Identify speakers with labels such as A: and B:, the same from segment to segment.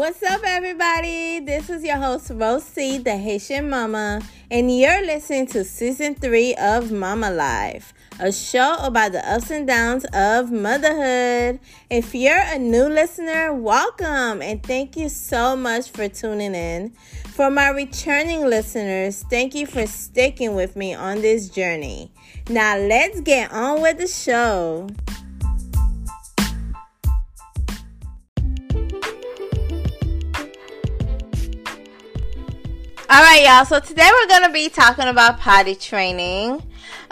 A: What's up, everybody? This is your host, Rosie, the Haitian Mama, and you're listening to season three of Mama Life, a show about the ups and downs of motherhood. If you're a new listener, welcome and thank you so much for tuning in. For my returning listeners, thank you for sticking with me on this journey. Now, let's get on with the show. All right, y'all. So today we're going to be talking about potty training.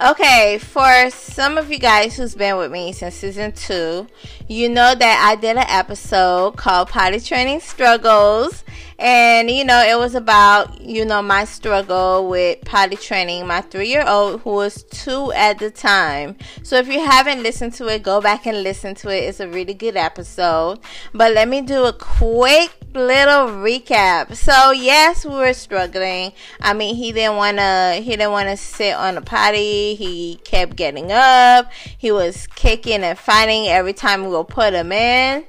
A: Okay, for some of you guys who's been with me since season two, you know that I did an episode called Potty Training Struggles. And, you know, it was about, you know, my struggle with potty training my three year old who was two at the time. So if you haven't listened to it, go back and listen to it. It's a really good episode. But let me do a quick little recap. So yes, we were struggling. I mean, he didn't wanna he didn't wanna sit on the potty. He kept getting up. He was kicking and fighting every time we would put him in.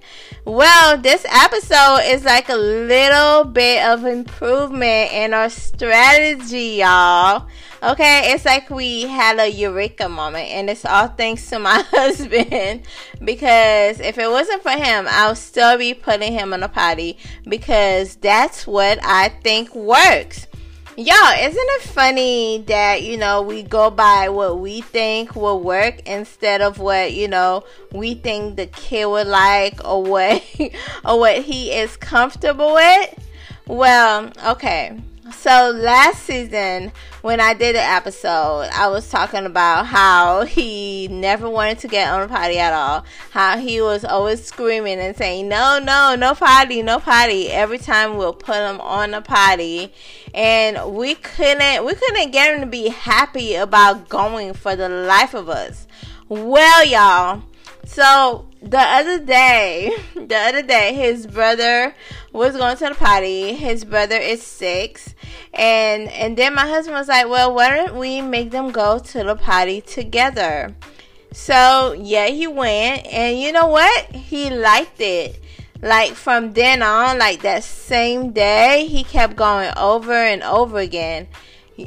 A: Well, this episode is like a little bit of improvement in our strategy, y'all. Okay, it's like we had a eureka moment, and it's all thanks to my husband. Because if it wasn't for him, I'll still be putting him on a potty because that's what I think works. Y'all, isn't it funny that, you know, we go by what we think will work instead of what, you know, we think the kid would like or what or what he is comfortable with? Well, okay. So last season, when I did an episode, I was talking about how he never wanted to get on a potty at all. How he was always screaming and saying, "No, no, no potty, no potty." Every time we'll put him on a potty, and we couldn't, we couldn't get him to be happy about going for the life of us. Well, y'all. So the other day, the other day, his brother was going to the potty. His brother is six, and and then my husband was like, "Well, why don't we make them go to the potty together?" So yeah, he went, and you know what? He liked it. Like from then on, like that same day, he kept going over and over again.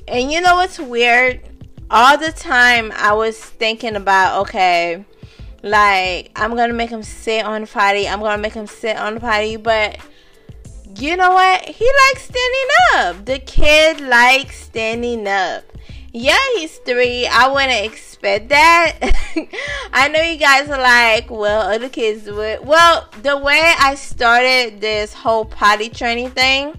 A: And you know what's weird? All the time I was thinking about, okay, like I'm gonna make him sit on the potty. I'm gonna make him sit on the potty, but you know what? He likes standing up. The kid likes standing up. Yeah, he's three. I wouldn't expect that. I know you guys are like, well, other kids would. Well, the way I started this whole potty training thing,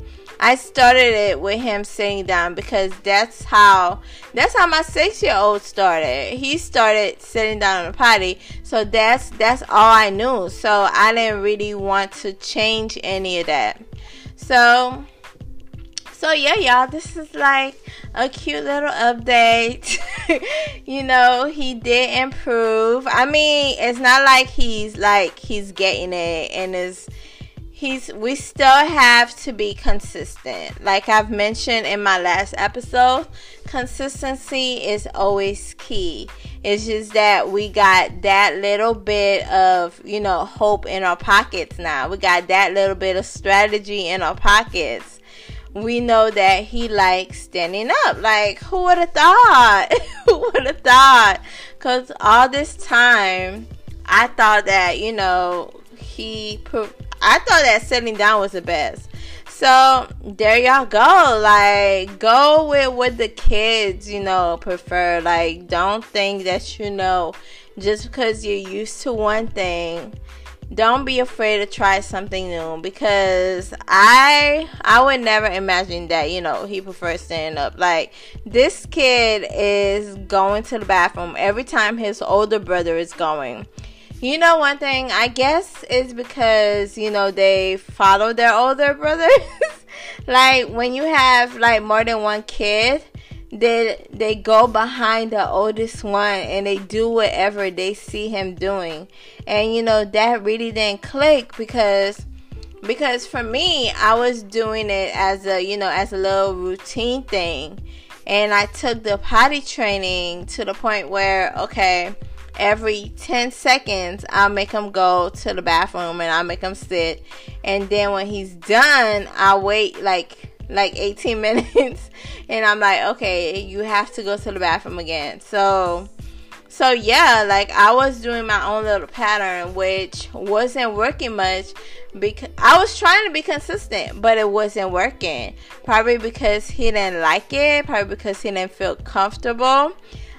A: I started it with him sitting down because that's how that's how my six year old started. He started sitting down on the potty, so that's that's all I knew. So I didn't really want to change any of that. So so yeah, y'all, this is like a cute little update. you know, he did improve. I mean, it's not like he's like he's getting it and is he's we still have to be consistent. Like I've mentioned in my last episode, consistency is always key. It's just that we got that little bit of, you know, hope in our pockets now. We got that little bit of strategy in our pockets. We know that he likes standing up. Like, who would have thought? who would have thought? Because all this time, I thought that, you know, he I thought that sitting down was the best. So there y'all go. Like go with what the kids, you know, prefer. Like don't think that you know just because you're used to one thing don't be afraid to try something new because I I would never imagine that you know he prefers standing up. Like this kid is going to the bathroom every time his older brother is going. You know, one thing I guess is because you know they follow their older brothers. like when you have like more than one kid, they they go behind the oldest one and they do whatever they see him doing. And you know that really didn't click because because for me, I was doing it as a you know as a little routine thing, and I took the potty training to the point where okay every 10 seconds, I'll make him go to the bathroom and I'll make him sit. And then when he's done, I'll wait like like 18 minutes and I'm like, okay, you have to go to the bathroom again. So so yeah, like I was doing my own little pattern which wasn't working much because I was trying to be consistent, but it wasn't working. Probably because he didn't like it, probably because he didn't feel comfortable.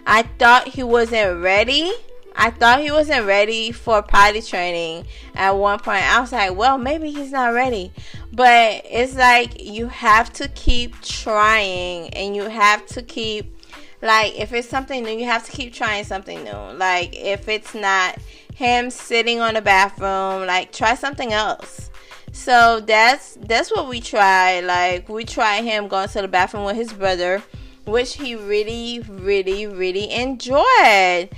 A: I thought he wasn't ready. I thought he wasn't ready for potty training at one point. I was like, well, maybe he's not ready. But it's like you have to keep trying and you have to keep like if it's something new, you have to keep trying something new. Like if it's not him sitting on the bathroom, like try something else. So that's that's what we try. Like we try him going to the bathroom with his brother, which he really, really, really enjoyed.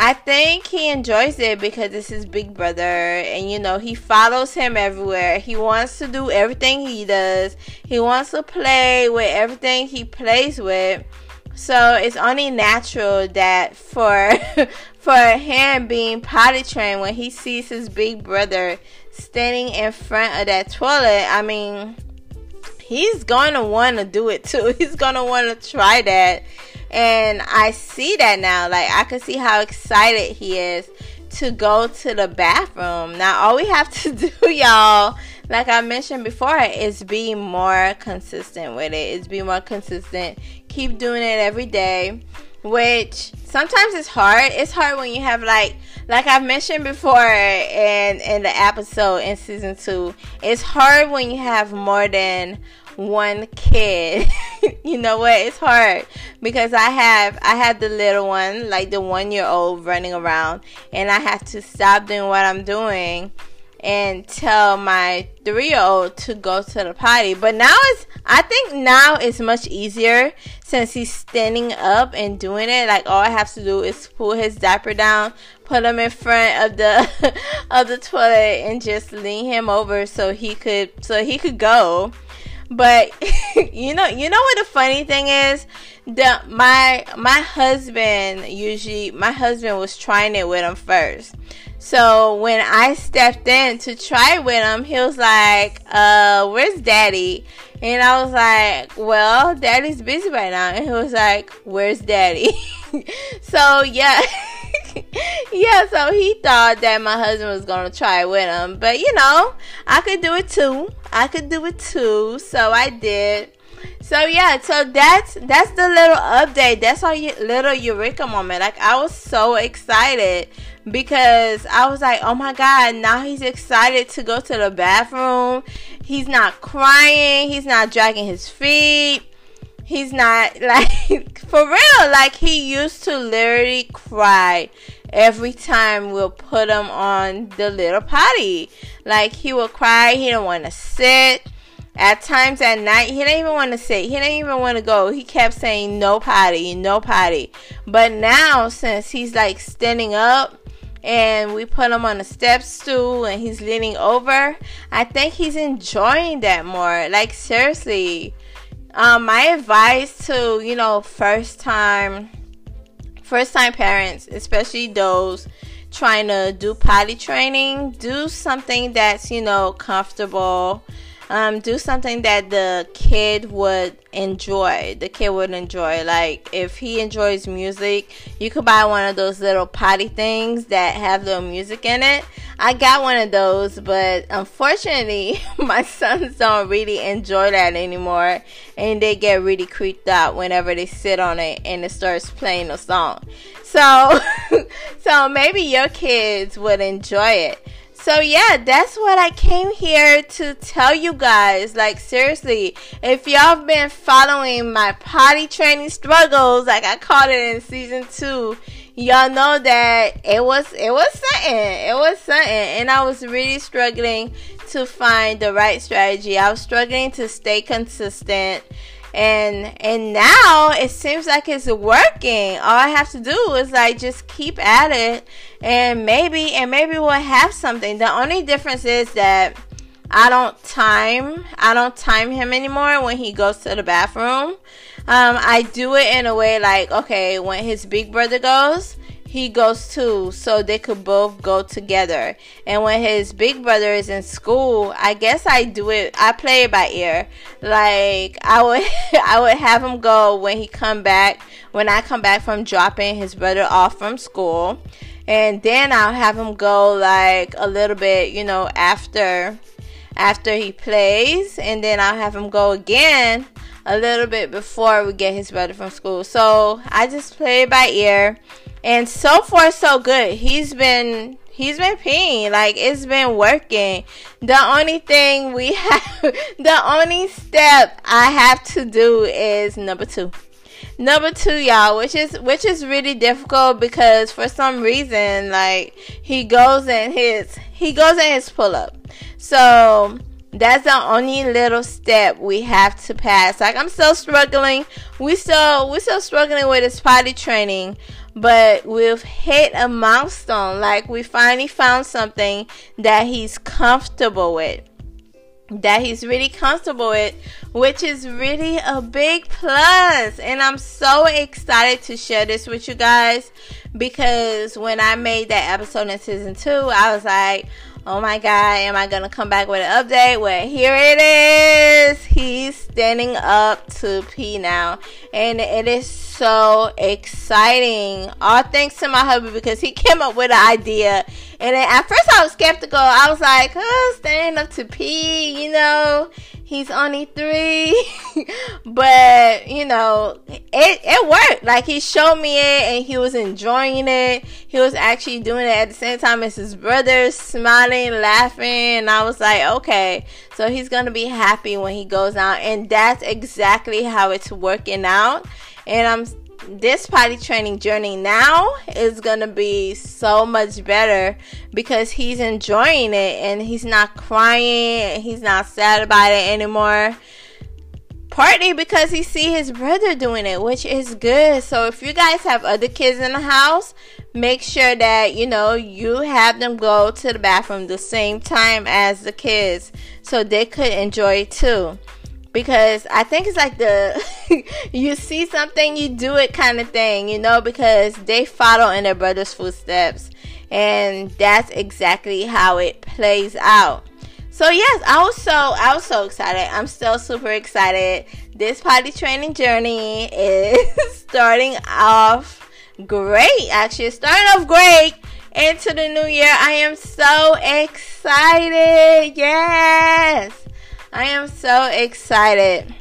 A: I think he enjoys it because it's his big brother and you know he follows him everywhere. He wants to do everything he does. He wants to play with everything he plays with. So it's only natural that for for him being potty trained when he sees his big brother standing in front of that toilet, I mean, he's going to want to do it too. He's going to want to try that. And I see that now. Like I can see how excited he is to go to the bathroom. Now all we have to do, y'all, like I mentioned before, is be more consistent with it. Is be more consistent keep doing it every day which sometimes it's hard. It's hard when you have like like i've mentioned before in in the episode in season two it's hard when you have more than one kid. You know what? It's hard because i have i had the little one like the one year old running around and i have to stop doing what i'm doing and tell my three year old to go to the potty. But now it's, I think now it's much easier since he's standing up and doing it. Like all I have to do is pull his diaper down, put him in front of the of the toilet, and just lean him over so he could so he could go. But you know, you know what the funny thing is? The my my husband usually my husband was trying it with him first. So when I stepped in to try with him, he was like, uh, where's daddy? And I was like, well, daddy's busy right now. And he was like, where's daddy? so yeah. yeah, so he thought that my husband was gonna try with him. But you know, I could do it too. I could do it too. So I did. So yeah, so that's that's the little update. That's our little eureka moment. Like I was so excited because I was like, oh my god, now he's excited to go to the bathroom. He's not crying. He's not dragging his feet. He's not like for real. Like he used to literally cry every time we'll put him on the little potty. Like he would cry. He didn't want to sit. At times at night, he didn't even want to sit. He didn't even want to go. He kept saying no potty, no potty. But now, since he's like standing up and we put him on a step stool and he's leaning over, I think he's enjoying that more. Like seriously, um, my advice to you know first time, first time parents, especially those trying to do potty training, do something that's you know comfortable um, do something that the kid would enjoy. The kid would enjoy. Like if he enjoys music, you could buy one of those little potty things that have little music in it. I got one of those, but unfortunately, my sons don't really enjoy that anymore, and they get really creeped out whenever they sit on it and it starts playing a song. So, so maybe your kids would enjoy it. So yeah, that's what I came here to tell you guys. Like seriously, if y'all have been following my potty training struggles, like I called it in season two, y'all know that it was it was something. It was something, and I was really struggling to find the right strategy. I was struggling to stay consistent and and now it seems like it's working. All i have to do is like just keep at it. And maybe and maybe we'll have something. The only difference is that i don't time i don't time him anymore when he goes to the bathroom. Um, i do it in a way like okay when his big brother goes he goes to so they could both go together. And when his big brother is in school, I guess I do it I play it by ear. Like I would I would have him go when he come back when I come back from dropping his brother off from school. And then I'll have him go like a little bit, you know, after after he plays and then I'll have him go again a little bit before we get his brother from school. So I just play it by ear and so far so good. He's been he's been peeing like it's been working. The only thing we have, the only step I have to do is number two. Number two, y'all, which is which is really difficult because for some reason, like he goes in his he goes in his pull up. So that's the only little step we have to pass. Like I'm still struggling. We still we still struggling with his potty training but we've hit a milestone. Like we finally found something that he's comfortable with. That he's really comfortable with, which is really a big plus. And I'm so excited to share this with you guys because when I made that episode in season two, I was like, oh my god, am I gonna come back with an update? Well, here it is. He's standing up to pee now, and it is so exciting. All thanks to my hubby because he came up with an idea. And at first I was skeptical. I was like, oh, standing up to pee, you know he's only three but you know it it worked like he showed me it and he was enjoying it he was actually doing it at the same time as his brother smiling laughing and i was like okay. So he's gonna be happy when he goes out and that's exactly how it's working out. And i'm this potty training journey now is to be so much better because he's enjoying it and he's not crying he's not sad about it anymore. Partly because he see his brother doing it which is good. So if you guys have other kids in the house make sure that you know you have them go to the bathroom the same time as the kids so they could enjoy it too because I think it's like the you see something, you do it kind of thing, you know, because they follow in their brother's footsteps, and that's exactly how it plays out. So yes, I was so I was so excited. I'm still super excited. This potty training journey is starting off great. Actually, starting off great into the new year. I am so excited. Yes. I am so excited.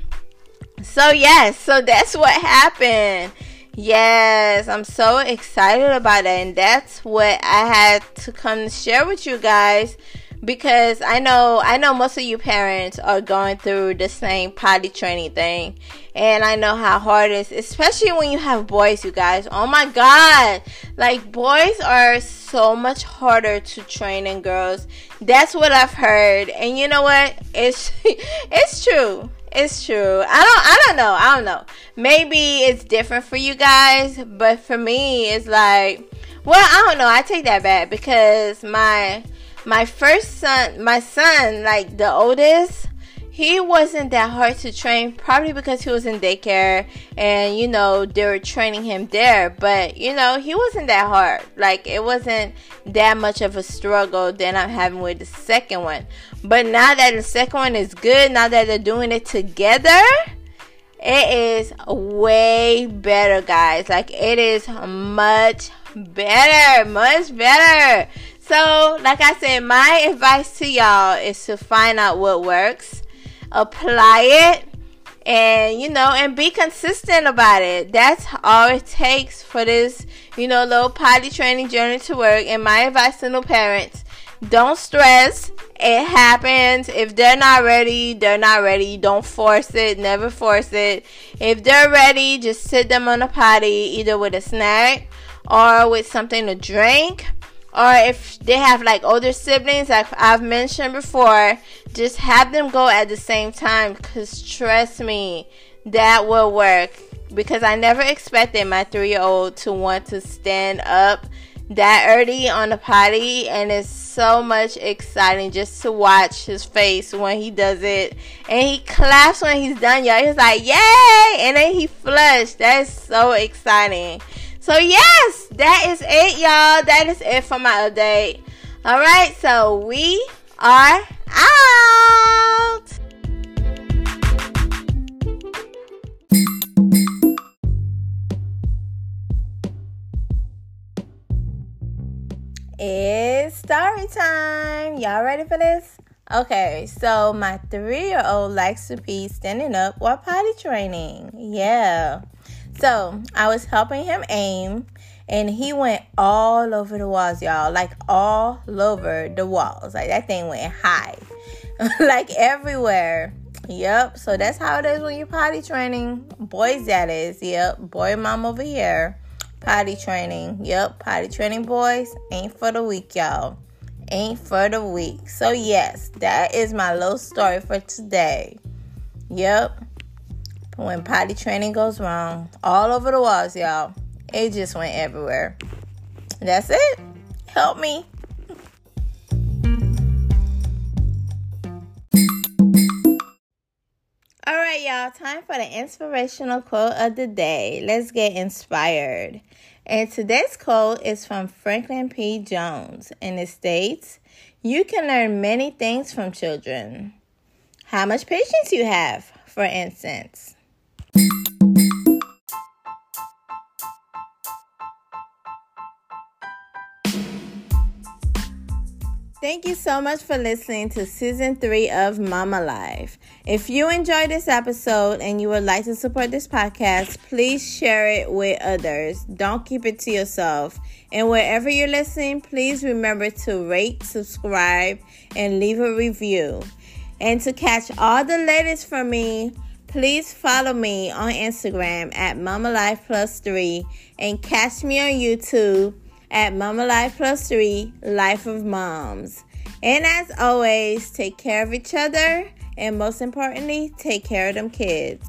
A: So, yes, so that's what happened. Yes, I'm so excited about it. And that's what I had to come share with you guys because I know I know most of you parents are going through the same potty training thing. And I know how hard it is especially when you have boys you guys. Oh my god. Like boys are so much harder to train than girls. That's what I've heard. And you know what? It's it's true. It's true. I don't I don't know. I don't know. Maybe it's different for you guys but for me it's like well I don't know. I take that back because my my first son, my son, like the oldest, he wasn't that hard to train, probably because he was in daycare and you know they were training him there. But you know, he wasn't that hard. Like it wasn't that much of a struggle than I'm having with the second one. But now that the second one is good, now that they're doing it together, it is way better, guys. Like it is much better, much better. So, like I said, my advice to y'all is to find out what works, apply it, and you know, and be consistent about it. That's all it takes for this, you know, little potty training journey to work. And my advice to new parents don't stress. It happens. If they're not ready, they're not ready. Don't force it. Never force it. If they're ready, just sit them on a potty, either with a snack or with something to drink or if they have like older siblings like i've mentioned before just have them go at the same time because trust me that will work. Because i never expected my three-year-old to want to stand up that early on the potty and it's so much exciting just to watch his face when he does it. And he claps when he's done y'all. He's like yay! And then he flushed. That's so exciting so yes that is it, y'all. That is it for my update. All right, so we are out. It's story time. Y'all ready for this? Okay, so my three year old likes to be standing up while potty training. Yeah. So I was helping him aim, and he went all over the walls, y'all. Like all over the walls. Like that thing went high, like everywhere. Yep. So that's how it is when you're potty training. Boys, that is. Yep. Boy, mom over here. Potty training. Yep. Potty training, boys. Ain't for the weak, y'all. Ain't for the weak. So, yes, that is my little story for today. Yep when potty training goes wrong. All over the walls, y'all. It just went everywhere. That's it. Help me. All right, y'all. Time for the inspirational quote of the day. Let's get inspired. And today's quote is from Franklin P. Jones, and it states, You can learn many things from children. How much patience you have, for instance. Thank you so much for listening to season three of Mama Life. If you enjoyed this episode and you would like to support this podcast, please share it with others. Don't keep it to yourself. And wherever you're listening, please remember to rate, subscribe, and leave a review. And to catch all the latest from me, please follow me on Instagram at Mama Life Plus Three and catch me on YouTube at Mama Life Plus Three Life of Moms. And as always, take care of each other and most importantly, take care of them kids.